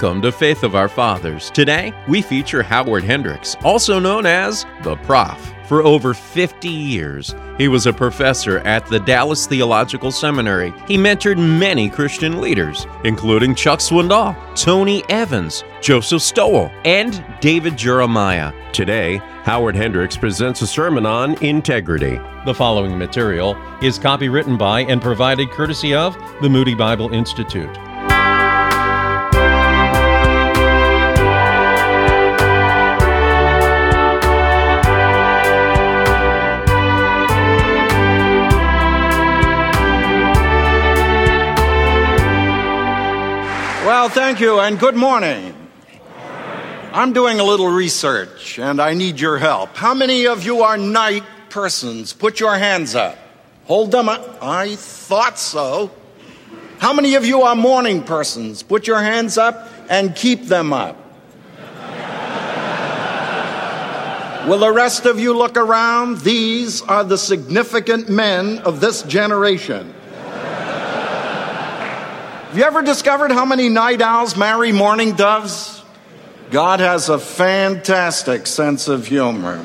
Welcome to Faith of Our Fathers. Today, we feature Howard Hendricks, also known as the Prof. For over 50 years, he was a professor at the Dallas Theological Seminary. He mentored many Christian leaders, including Chuck Swindoll, Tony Evans, Joseph Stowell, and David Jeremiah. Today, Howard Hendricks presents a sermon on integrity. The following material is copywritten by and provided courtesy of the Moody Bible Institute. Thank you and good morning. I'm doing a little research and I need your help. How many of you are night persons? Put your hands up. Hold them up. I thought so. How many of you are morning persons? Put your hands up and keep them up. Will the rest of you look around? These are the significant men of this generation. Have you ever discovered how many night owls marry morning doves? God has a fantastic sense of humor.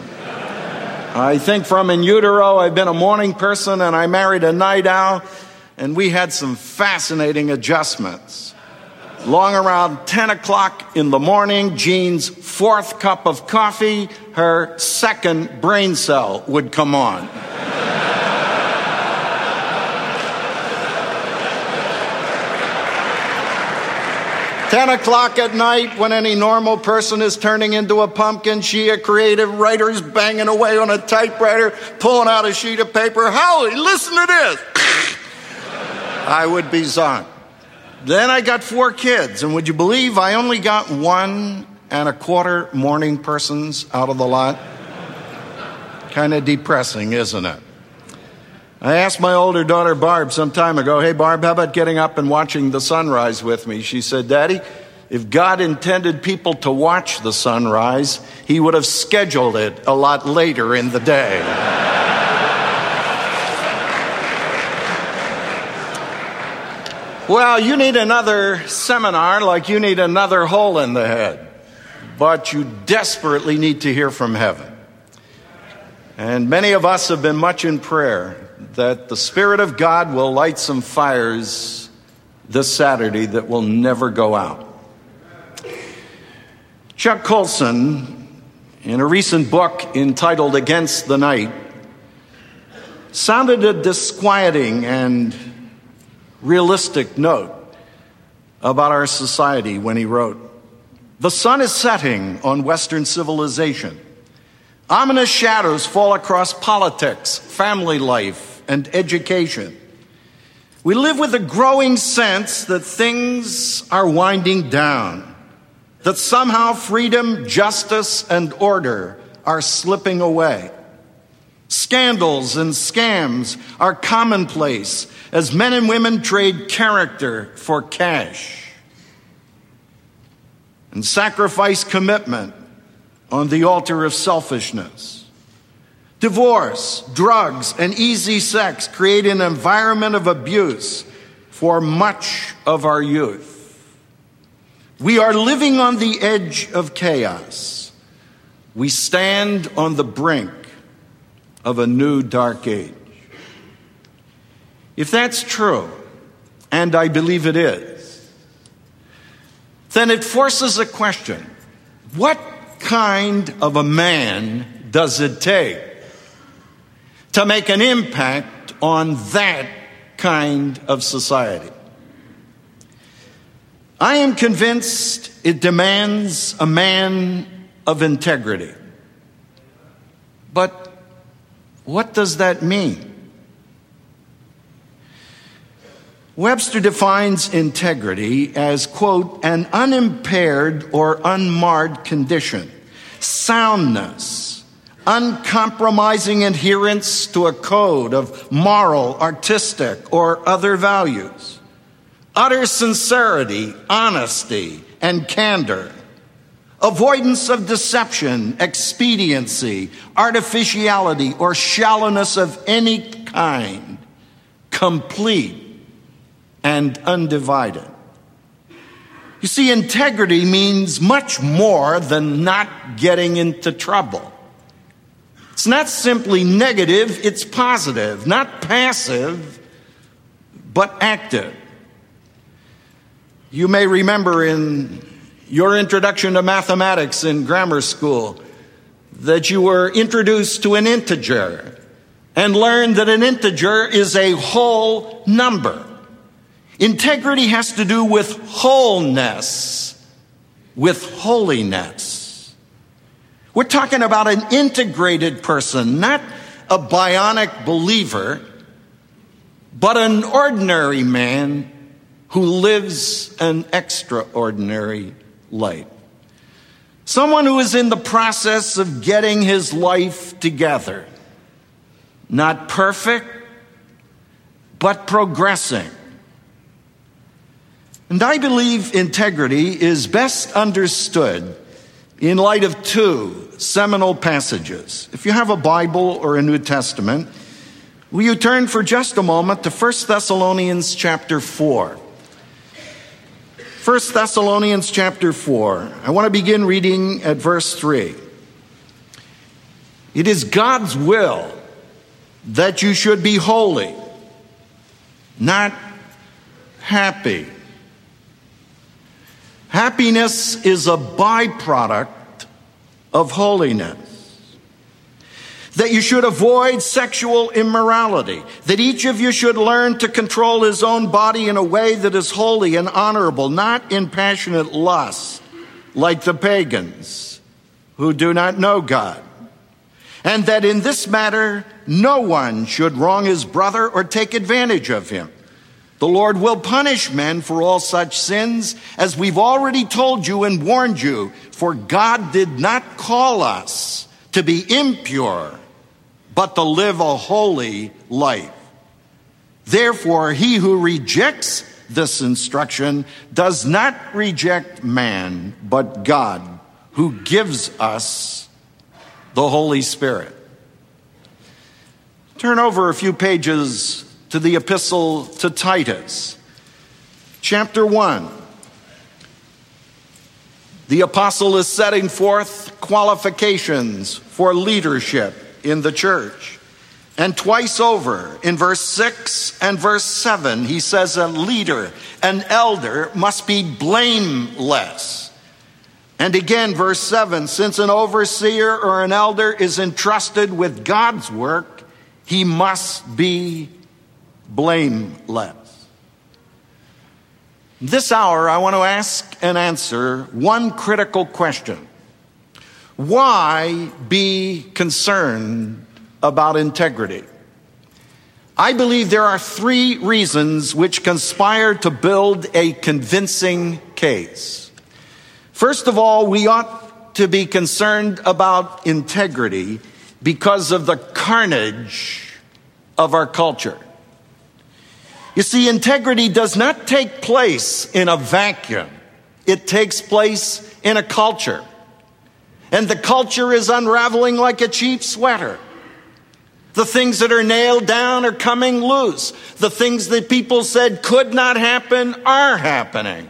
I think from in utero, I've been a morning person and I married a night owl, and we had some fascinating adjustments. Long around 10 o'clock in the morning, Jeanne's fourth cup of coffee, her second brain cell would come on. 10 o'clock at night, when any normal person is turning into a pumpkin, she, a creative writer, is banging away on a typewriter, pulling out a sheet of paper. Howie, listen to this. I would be zonked. Then I got four kids, and would you believe I only got one and a quarter morning persons out of the lot? Kind of depressing, isn't it? I asked my older daughter Barb some time ago, Hey, Barb, how about getting up and watching the sunrise with me? She said, Daddy, if God intended people to watch the sunrise, He would have scheduled it a lot later in the day. well, you need another seminar like you need another hole in the head, but you desperately need to hear from heaven. And many of us have been much in prayer that the Spirit of God will light some fires this Saturday that will never go out. Chuck Colson, in a recent book entitled Against the Night, sounded a disquieting and realistic note about our society when he wrote The sun is setting on Western civilization. Ominous shadows fall across politics, family life, and education. We live with a growing sense that things are winding down, that somehow freedom, justice, and order are slipping away. Scandals and scams are commonplace as men and women trade character for cash and sacrifice commitment on the altar of selfishness. Divorce, drugs, and easy sex create an environment of abuse for much of our youth. We are living on the edge of chaos. We stand on the brink of a new dark age. If that's true, and I believe it is, then it forces a question what kind of a man does it take to make an impact on that kind of society. I am convinced it demands a man of integrity. But what does that mean? Webster defines integrity as, quote, an unimpaired or unmarred condition, soundness, uncompromising adherence to a code of moral, artistic, or other values, utter sincerity, honesty, and candor, avoidance of deception, expediency, artificiality, or shallowness of any kind, complete and undivided. You see, integrity means much more than not getting into trouble. It's not simply negative, it's positive, not passive, but active. You may remember in your introduction to mathematics in grammar school that you were introduced to an integer and learned that an integer is a whole number. Integrity has to do with wholeness, with holiness. We're talking about an integrated person, not a bionic believer, but an ordinary man who lives an extraordinary life. Someone who is in the process of getting his life together. Not perfect, but progressing. And I believe integrity is best understood in light of two seminal passages. If you have a Bible or a New Testament, will you turn for just a moment to 1 Thessalonians chapter 4? 1 Thessalonians chapter 4. I want to begin reading at verse 3. It is God's will that you should be holy, not happy Happiness is a byproduct of holiness. That you should avoid sexual immorality. That each of you should learn to control his own body in a way that is holy and honorable, not in passionate lust, like the pagans who do not know God. And that in this matter, no one should wrong his brother or take advantage of him. The Lord will punish men for all such sins, as we've already told you and warned you, for God did not call us to be impure, but to live a holy life. Therefore, he who rejects this instruction does not reject man, but God, who gives us the Holy Spirit. Turn over a few pages to the epistle to Titus. Chapter 1. The apostle is setting forth qualifications for leadership in the church. And twice over in verse 6 and verse 7, he says a leader, an elder, must be blameless. And again, verse 7 since an overseer or an elder is entrusted with God's work, he must be blameless. This hour, I want to ask and answer one critical question Why be concerned about integrity? I believe there are three reasons which conspire to build a convincing case. First of all, we ought to be concerned about integrity because of the carnage of our culture. You see, integrity does not take place in a vacuum. It takes place in a culture. And the culture is unraveling like a cheap sweater. The things that are nailed down are coming loose. The things that people said could not happen are happening.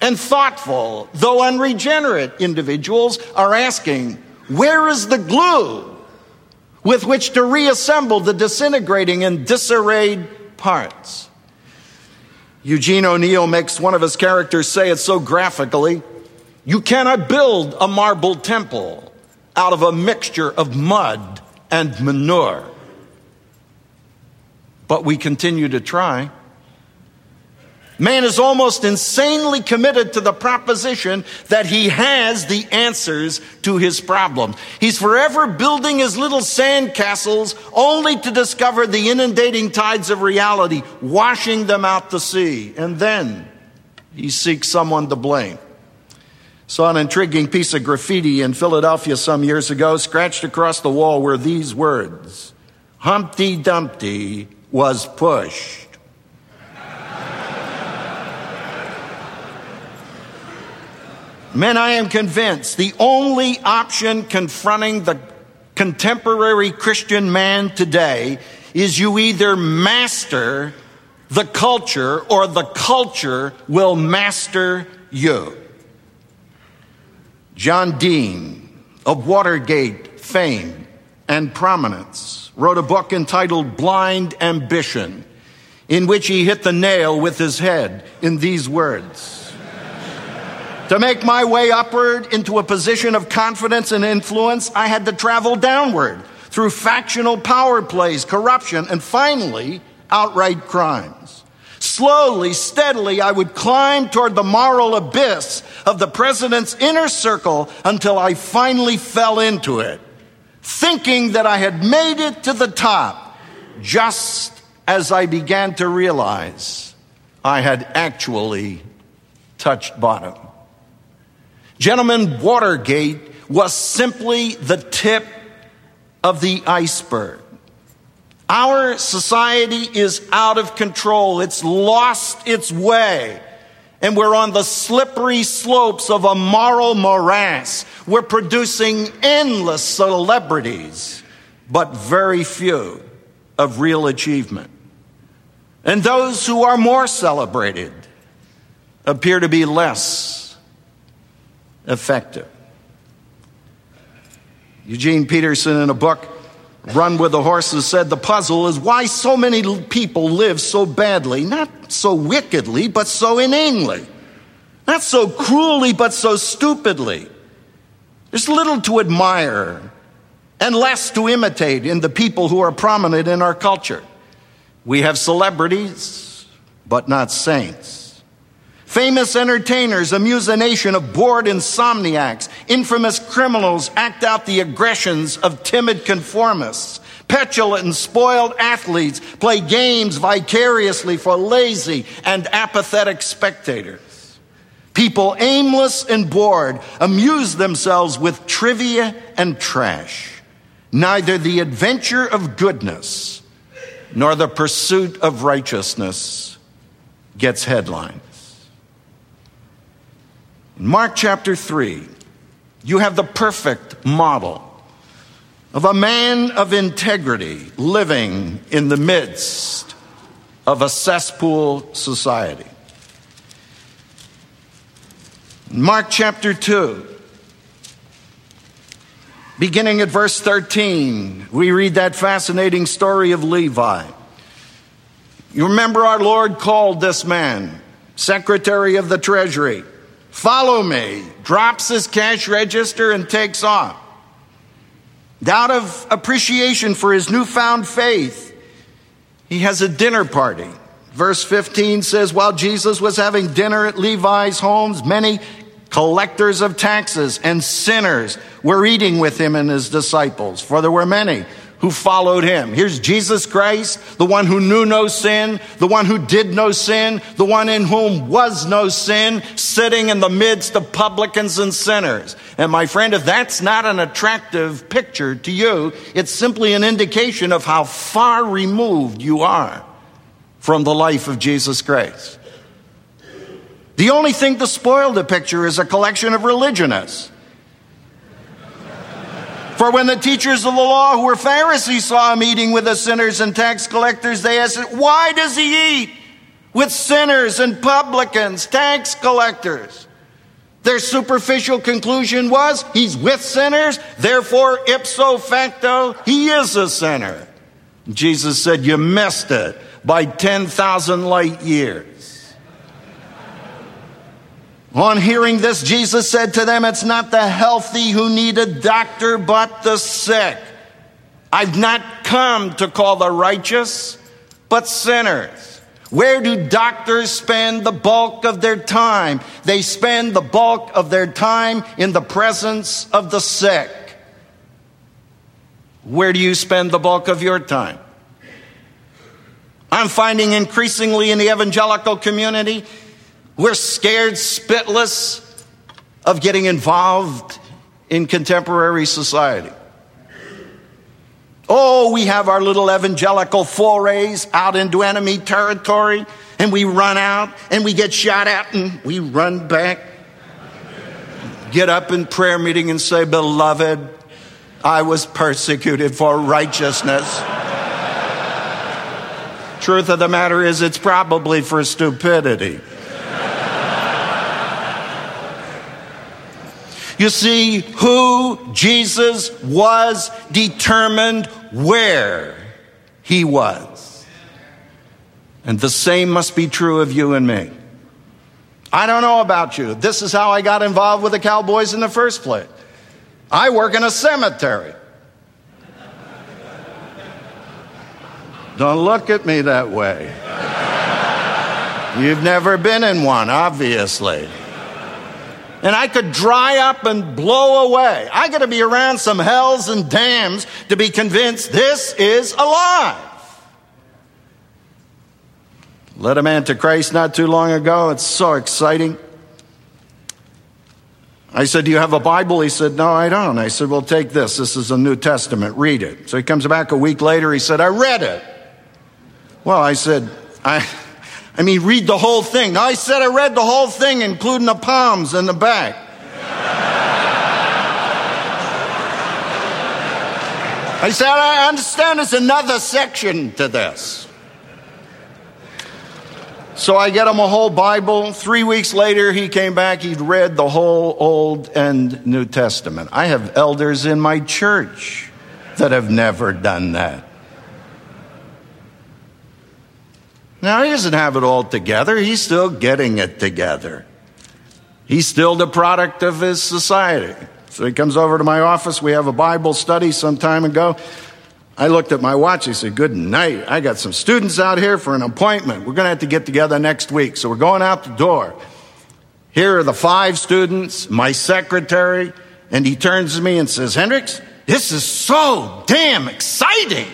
And thoughtful, though unregenerate individuals are asking, where is the glue with which to reassemble the disintegrating and disarrayed parts. Eugene O'Neill makes one of his characters say it so graphically you cannot build a marble temple out of a mixture of mud and manure. But we continue to try. Man is almost insanely committed to the proposition that he has the answers to his problems. He's forever building his little sand castles only to discover the inundating tides of reality, washing them out to sea. And then he seeks someone to blame. Saw an intriguing piece of graffiti in Philadelphia some years ago. Scratched across the wall were these words Humpty Dumpty was pushed. Men, I am convinced the only option confronting the contemporary Christian man today is you either master the culture or the culture will master you. John Dean of Watergate fame and prominence wrote a book entitled Blind Ambition, in which he hit the nail with his head in these words. To make my way upward into a position of confidence and influence, I had to travel downward through factional power plays, corruption, and finally, outright crimes. Slowly, steadily, I would climb toward the moral abyss of the president's inner circle until I finally fell into it, thinking that I had made it to the top, just as I began to realize I had actually touched bottom. Gentlemen, Watergate was simply the tip of the iceberg. Our society is out of control. It's lost its way. And we're on the slippery slopes of a moral morass. We're producing endless celebrities, but very few of real achievement. And those who are more celebrated appear to be less effective. Eugene Peterson, in a book, Run with the Horses, said the puzzle is why so many people live so badly, not so wickedly, but so inanely, not so cruelly, but so stupidly. There's little to admire and less to imitate in the people who are prominent in our culture. We have celebrities, but not saints. Famous entertainers amuse a nation of bored insomniacs. Infamous criminals act out the aggressions of timid conformists. Petulant and spoiled athletes play games vicariously for lazy and apathetic spectators. People aimless and bored amuse themselves with trivia and trash. Neither the adventure of goodness nor the pursuit of righteousness gets headlines. In Mark chapter 3, you have the perfect model of a man of integrity living in the midst of a cesspool society. In Mark chapter 2, beginning at verse 13, we read that fascinating story of Levi. You remember our Lord called this man secretary of the treasury Follow me, drops his cash register and takes off. Out of appreciation for his newfound faith, he has a dinner party. Verse 15 says, While Jesus was having dinner at Levi's homes, many collectors of taxes and sinners were eating with him and his disciples, for there were many who followed him. Here's Jesus Christ, the one who knew no sin, the one who did no sin, the one in whom was no sin, sitting in the midst of publicans and sinners. And my friend, if that's not an attractive picture to you, it's simply an indication of how far removed you are from the life of Jesus Christ. The only thing to spoil the picture is a collection of religionists for when the teachers of the law who were Pharisees saw him eating with the sinners and tax collectors, they asked, Why does he eat with sinners and publicans, tax collectors? Their superficial conclusion was he's with sinners, therefore, ipso facto, he is a sinner. Jesus said, You missed it by 10,000 light years. On hearing this, Jesus said to them, It's not the healthy who need a doctor, but the sick. I've not come to call the righteous, but sinners. Where do doctors spend the bulk of their time? They spend the bulk of their time in the presence of the sick. Where do you spend the bulk of your time? I'm finding increasingly in the evangelical community we're scared spitless of getting involved in contemporary society. Oh, we have our little evangelical forays out into enemy territory, and we run out and we get shot at and we run back. Get up in prayer meeting and say, Beloved, I was persecuted for righteousness Truth of the matter is, it's probably for stupidity. You see, who Jesus was determined where he was. And the same must be true of you and me. I don't know about you. This is how I got involved with the Cowboys in the first place. I work in a cemetery. Don't look at me that way. You've never been in one, obviously and I could dry up and blow away. I got to be around some hells and damns to be convinced this is alive. Led a man to Christ not too long ago. It's so exciting. I said, Do you have a Bible? He said, No, I don't. I said, Well, take this. This is a New Testament. Read it. So he comes back a week later. He said, I read it. Well, I said, I. I mean, read the whole thing. I said I read the whole thing, including the Psalms and the back. I said, I understand there's another section to this. So I get him a whole Bible. Three weeks later, he came back. He'd read the whole Old and New Testament. I have elders in my church that have never done that. Now, he doesn't have it all together. He's still getting it together. He's still the product of his society. So he comes over to my office. We have a Bible study some time ago. I looked at my watch. He said, Good night. I got some students out here for an appointment. We're going to have to get together next week. So we're going out the door. Here are the five students, my secretary. And he turns to me and says, Hendricks, this is so damn exciting.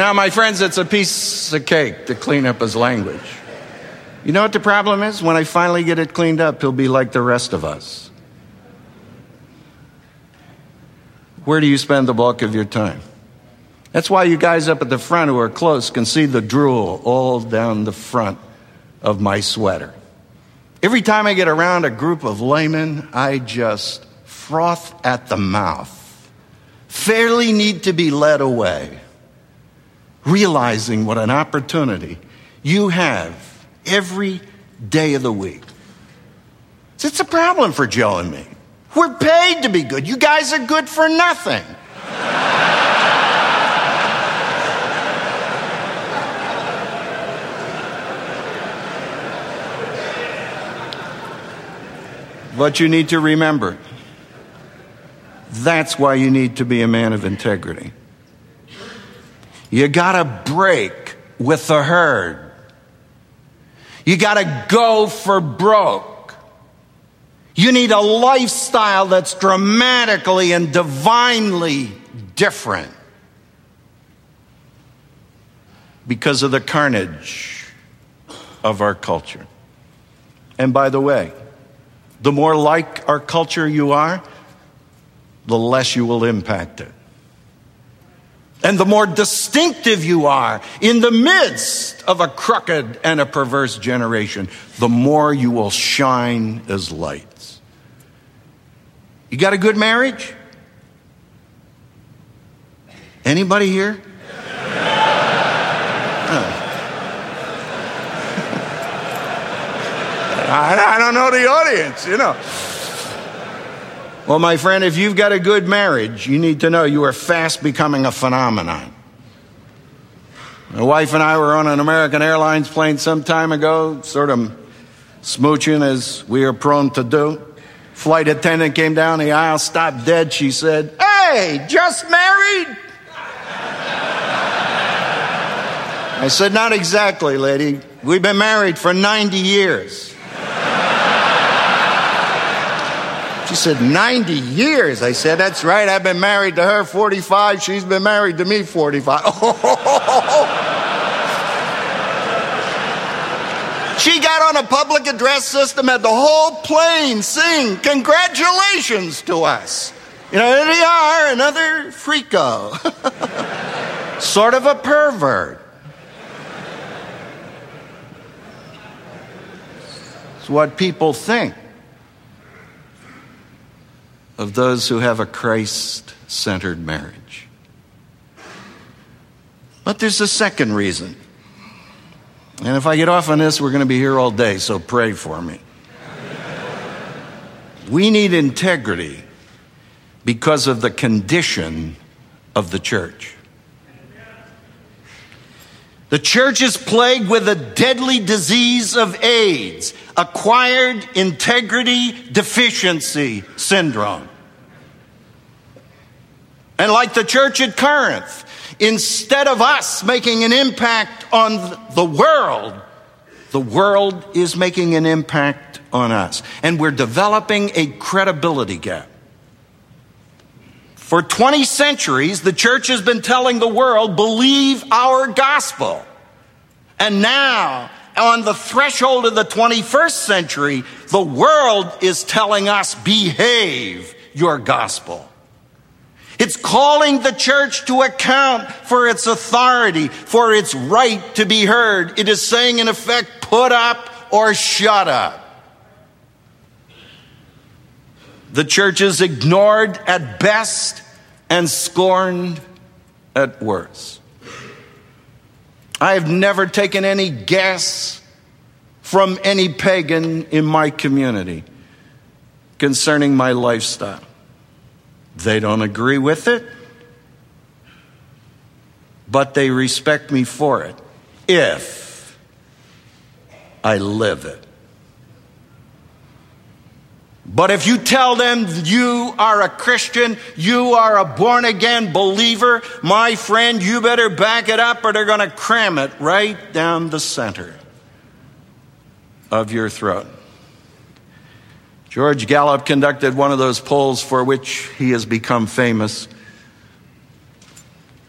Now, my friends, it's a piece of cake to clean up his language. You know what the problem is? When I finally get it cleaned up, he'll be like the rest of us. Where do you spend the bulk of your time? That's why you guys up at the front who are close can see the drool all down the front of my sweater. Every time I get around a group of laymen, I just froth at the mouth, fairly need to be led away realizing what an opportunity you have every day of the week. It's a problem for Joe and me. We're paid to be good. You guys are good for nothing. But you need to remember that's why you need to be a man of integrity. You got to break with the herd. You got to go for broke. You need a lifestyle that's dramatically and divinely different because of the carnage of our culture. And by the way, the more like our culture you are, the less you will impact it. And the more distinctive you are in the midst of a crooked and a perverse generation, the more you will shine as lights. You got a good marriage? Anybody here? I, I don't know the audience, you know. Well, my friend, if you've got a good marriage, you need to know you are fast becoming a phenomenon. My wife and I were on an American Airlines plane some time ago, sort of smooching as we are prone to do. Flight attendant came down the aisle, stopped dead. She said, Hey, just married? I said, Not exactly, lady. We've been married for 90 years. She said, 90 years. I said, That's right. I've been married to her 45. She's been married to me 45. she got on a public address system, had the whole plane sing congratulations to us. You know, here they are, another freako. sort of a pervert. It's what people think of those who have a Christ centered marriage. But there's a second reason. And if I get off on this, we're going to be here all day, so pray for me. we need integrity because of the condition of the church. The church is plagued with a deadly disease of AIDS, acquired integrity deficiency syndrome. And like the church at Corinth, instead of us making an impact on the world, the world is making an impact on us. And we're developing a credibility gap. For 20 centuries, the church has been telling the world, believe our gospel. And now, on the threshold of the 21st century, the world is telling us, behave your gospel. It's calling the church to account for its authority, for its right to be heard. It is saying, in effect, put up or shut up. The church is ignored at best and scorned at worst. I have never taken any guess from any pagan in my community concerning my lifestyle. They don't agree with it, but they respect me for it if I live it. But if you tell them you are a Christian, you are a born again believer, my friend, you better back it up or they're going to cram it right down the center of your throat. George Gallup conducted one of those polls for which he has become famous.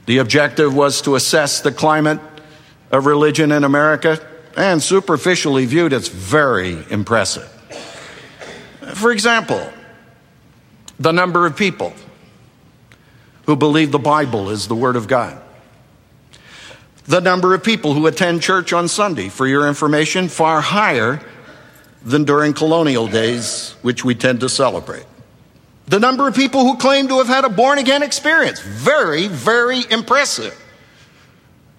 The objective was to assess the climate of religion in America, and superficially viewed, it's very impressive. For example, the number of people who believe the Bible is the Word of God. The number of people who attend church on Sunday, for your information, far higher than during colonial days, which we tend to celebrate. The number of people who claim to have had a born again experience, very, very impressive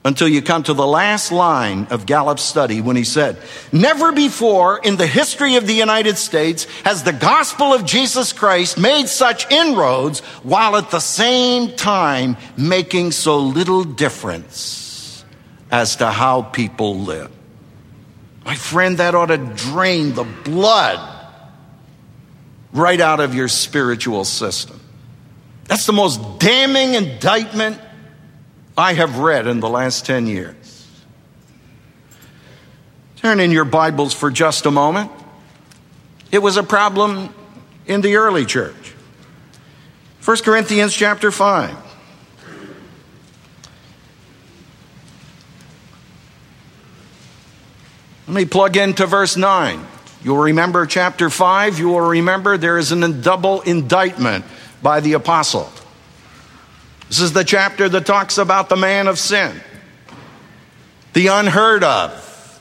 until you come to the last line of Gallup's study when he said, Never before in the history of the United States has the gospel of Jesus Christ made such inroads while at the same time making so little difference as to how people live. My friend, that ought to drain the blood right out of your spiritual system. That's the most damning indictment I have read in the last 10 years. Turn in your Bibles for just a moment. It was a problem in the early church. 1 Corinthians chapter 5. Let me plug into verse 9. You'll remember chapter 5. You will remember there is a double indictment by the apostle. This is the chapter that talks about the man of sin, the unheard of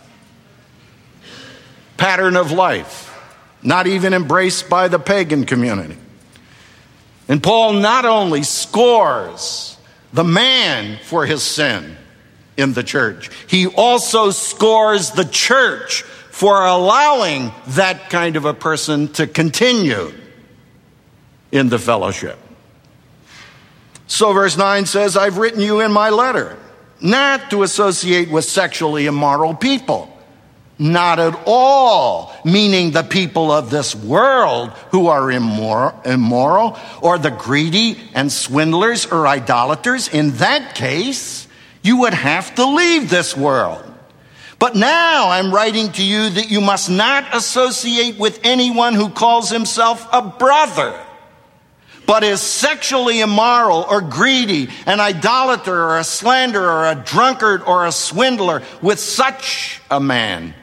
pattern of life, not even embraced by the pagan community. And Paul not only scores the man for his sin in the church, he also scores the church for allowing that kind of a person to continue in the fellowship. So, verse 9 says, I've written you in my letter not to associate with sexually immoral people. Not at all, meaning the people of this world who are immoral, immoral, or the greedy and swindlers or idolaters. In that case, you would have to leave this world. But now I'm writing to you that you must not associate with anyone who calls himself a brother but is sexually immoral or greedy, an idolater or a slanderer or a drunkard or a swindler, with such a man,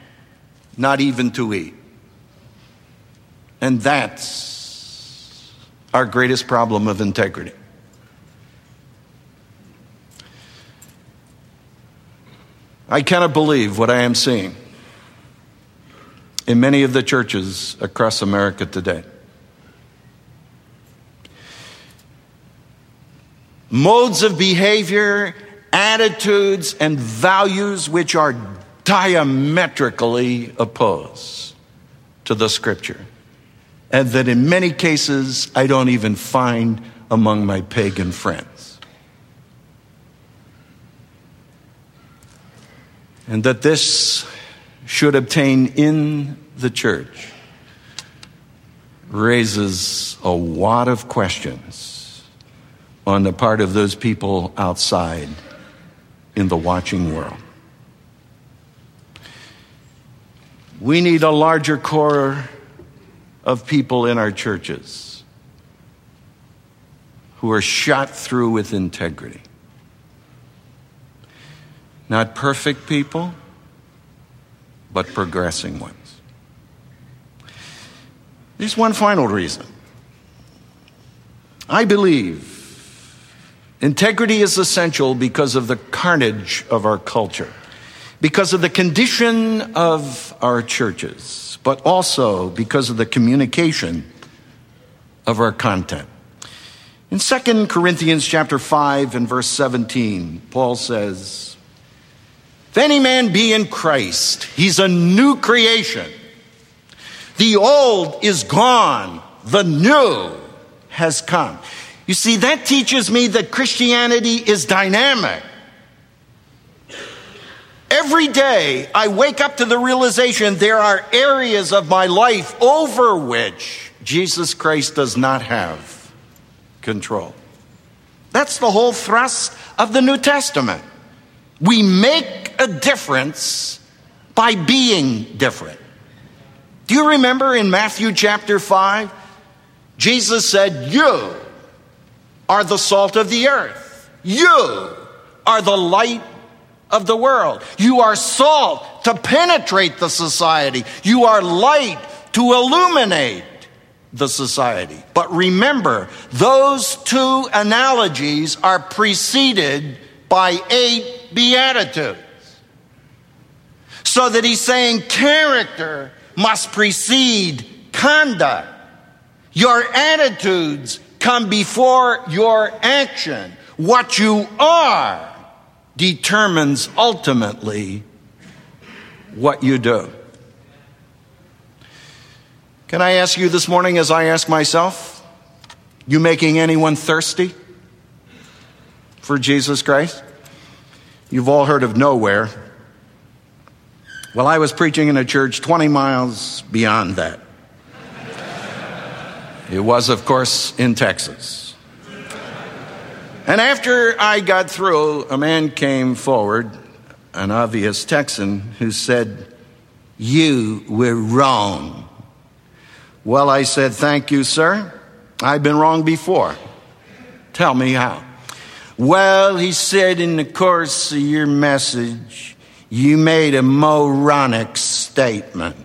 not even to eat. And that's our greatest problem of integrity. I cannot believe what I am seeing in many of the churches across America today. Modes of behavior, attitudes, and values which are diametrically opposed to the scripture, and that in many cases I don't even find among my pagan friends. And that this should obtain in the church raises a lot of questions on the part of those people outside in the watching world. We need a larger core of people in our churches who are shot through with integrity. Not perfect people, but progressing ones. There's one final reason. I believe integrity is essential because of the carnage of our culture, because of the condition of our churches, but also because of the communication of our content. In 2 Corinthians chapter 5 and verse 17, Paul says, if any man be in Christ, he's a new creation. The old is gone, the new has come. You see, that teaches me that Christianity is dynamic. Every day I wake up to the realization there are areas of my life over which Jesus Christ does not have control. That's the whole thrust of the New Testament. We make a difference by being different. Do you remember in Matthew chapter 5? Jesus said, You are the salt of the earth. You are the light of the world. You are salt to penetrate the society. You are light to illuminate the society. But remember, those two analogies are preceded by eight Beatitudes. So that he's saying character must precede conduct. Your attitudes come before your action. What you are determines ultimately what you do. Can I ask you this morning, as I ask myself, you making anyone thirsty for Jesus Christ? You've all heard of nowhere. Well, I was preaching in a church 20 miles beyond that. It was, of course, in Texas. And after I got through, a man came forward, an obvious Texan, who said, You were wrong. Well, I said, Thank you, sir. I've been wrong before. Tell me how. Well, he said in the course of your message, you made a moronic statement.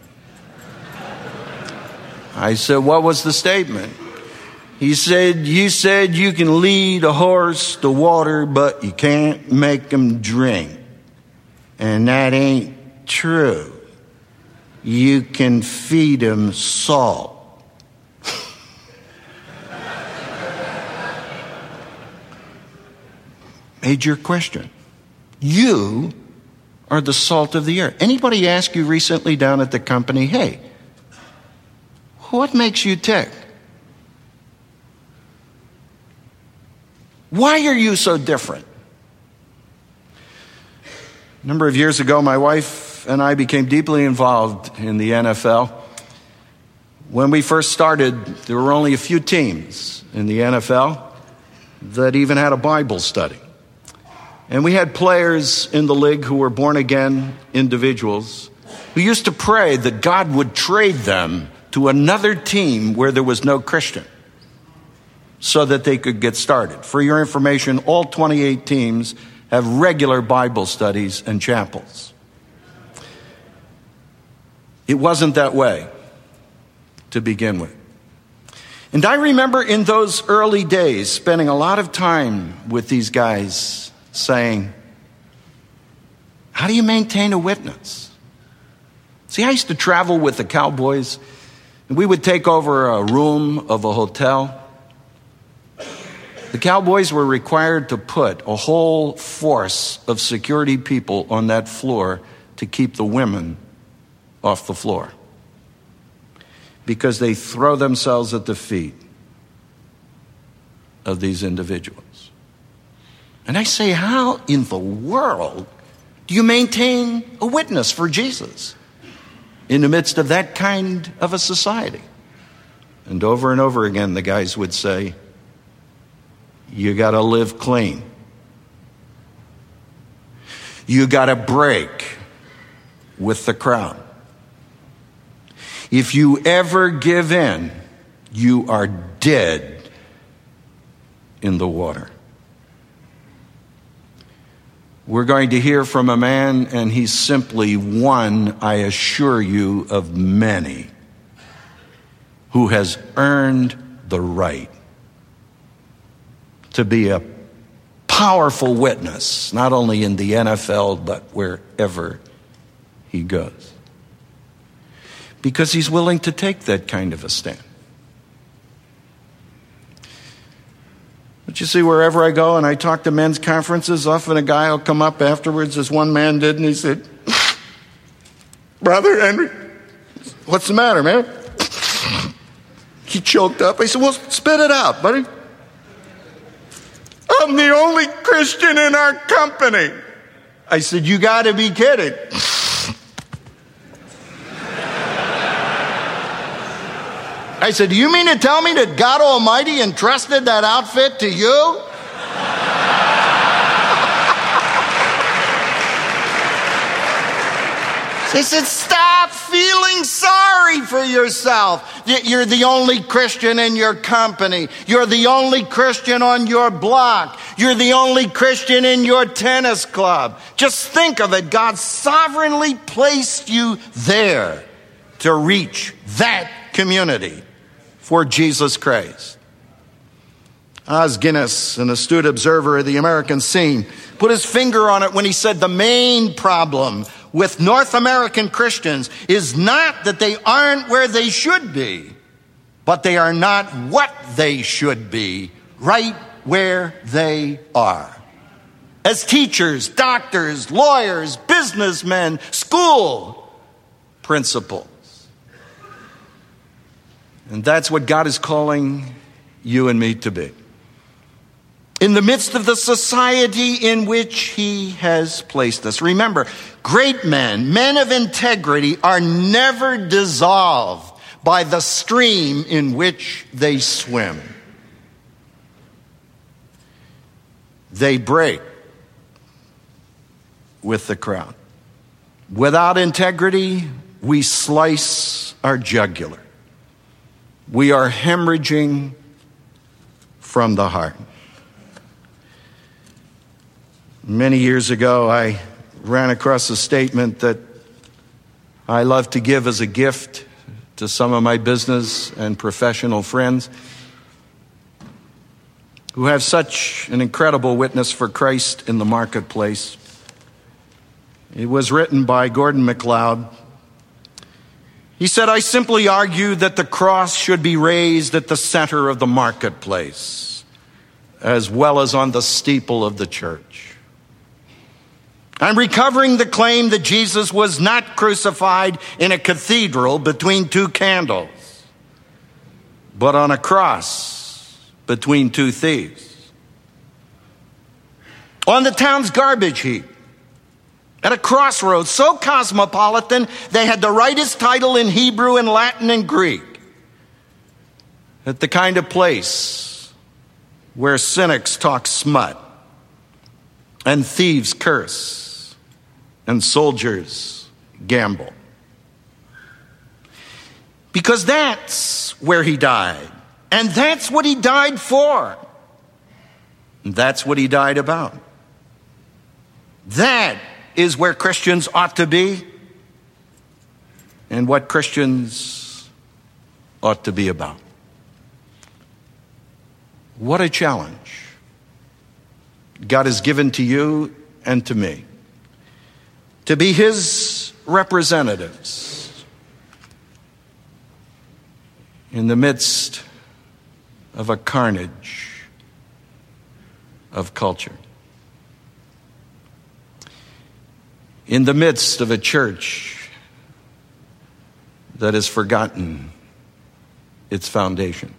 I said, What was the statement? He said, You said you can lead a horse to water, but you can't make him drink. And that ain't true. You can feed him salt major question. You are the salt of the earth. Anybody ask you recently down at the company, hey, what makes you tick? Why are you so different? A number of years ago, my wife and I became deeply involved in the NFL. When we first started, there were only a few teams in the NFL that even had a Bible study. And we had players in the league who were born again individuals who used to pray that God would trade them to another team where there was no Christian so that they could get started. For your information, all 28 teams have regular Bible studies and chapels. It wasn't that way to begin with. And I remember in those early days spending a lot of time with these guys saying, How do you maintain a witness? See, I used to travel with the cowboys, and we would take over a room of a hotel. The cowboys were required to put a whole force of security people on that floor to keep the women off the floor because they throw themselves at the feet of these individuals. And I say, how in the world do you maintain a witness for Jesus in the midst of that kind of a society? And over and over again, the guys would say, you got to live clean. You got to break with the crowd. If you ever give in, you are dead in the water. We're going to hear from a man, and he's simply one, I assure you, of many who has earned the right to be a powerful witness, not only in the NFL, but wherever he goes. Because he's willing to take that kind of a stand. But you see, wherever I go and I talk to men's conferences, often a guy will come up afterwards, as one man did, and he said, Brother Henry, what's the matter, man? He choked up. I said, Well, spit it out, buddy. I'm the only Christian in our company. I said, You got to be kidding. I said, Do you mean to tell me that God Almighty entrusted that outfit to you? He said, Stop feeling sorry for yourself. You're the only Christian in your company. You're the only Christian on your block. You're the only Christian in your tennis club. Just think of it. God sovereignly placed you there to reach that community for Jesus Christ. Os Guinness, an astute observer of the American scene, put his finger on it when he said the main problem with North American Christians is not that they aren't where they should be, but they are not what they should be right where they are. As teachers, doctors, lawyers, businessmen, school principals. And that's what God is calling you and me to be in the midst of the society in which he has placed us. Remember, great men, men of integrity, are never dissolved by the stream in which they swim. They break with the crowd. Without integrity, we slice our jugular. We are hemorrhaging from the heart. Many years ago, I ran across a statement that I love to give as a gift to some of my business and professional friends who have such an incredible witness for Christ in the marketplace. It was written by Gordon MacLeod. He said, I simply argue that the cross should be raised at the center of the marketplace, as well as on the steeple of the church. I'm recovering the claim that Jesus was not crucified in a cathedral between two candles, but on a cross between two thieves. On the town's garbage heap, at a crossroads so cosmopolitan they had to write his title in Hebrew and Latin and Greek. At the kind of place where cynics talk smut and thieves curse and soldiers gamble. Because that's where he died. And that's what he died for. And that's what he died about. That is where Christians ought to be and what Christians ought to be about. What a challenge God has given to you and to me to be His representatives in the midst of a carnage of culture. In the midst of a church that has forgotten its foundation.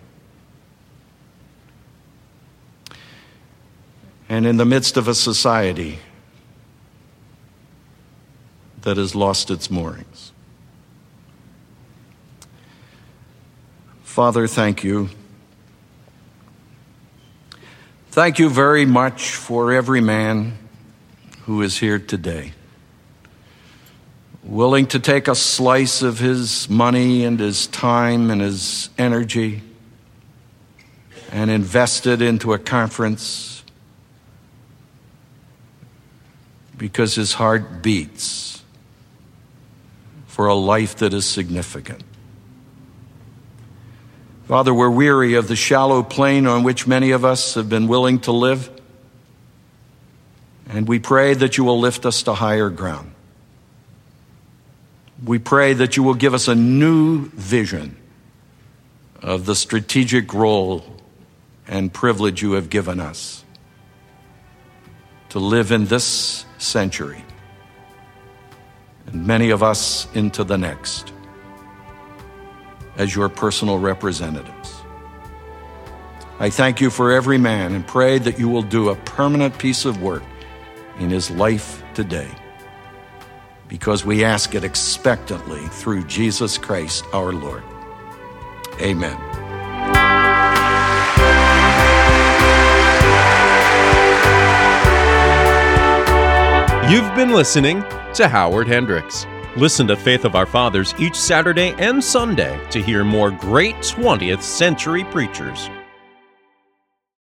And in the midst of a society that has lost its moorings. Father, thank you. Thank you very much for every man who is here today, willing to take a slice of his money and his time and his energy and invest it into a conference because his heart beats for a life that is significant. Father, we're weary of the shallow plane on which many of us have been willing to live. And we pray that you will lift us to higher ground. We pray that you will give us a new vision of the strategic role and privilege you have given us to live in this century and many of us into the next as your personal representatives. I thank you for every man and pray that you will do a permanent piece of work in his life today because we ask it expectantly through Jesus Christ our Lord. Amen. You've been listening to Howard Hendricks. Listen to Faith of Our Fathers each Saturday and Sunday to hear more great 20th century preachers.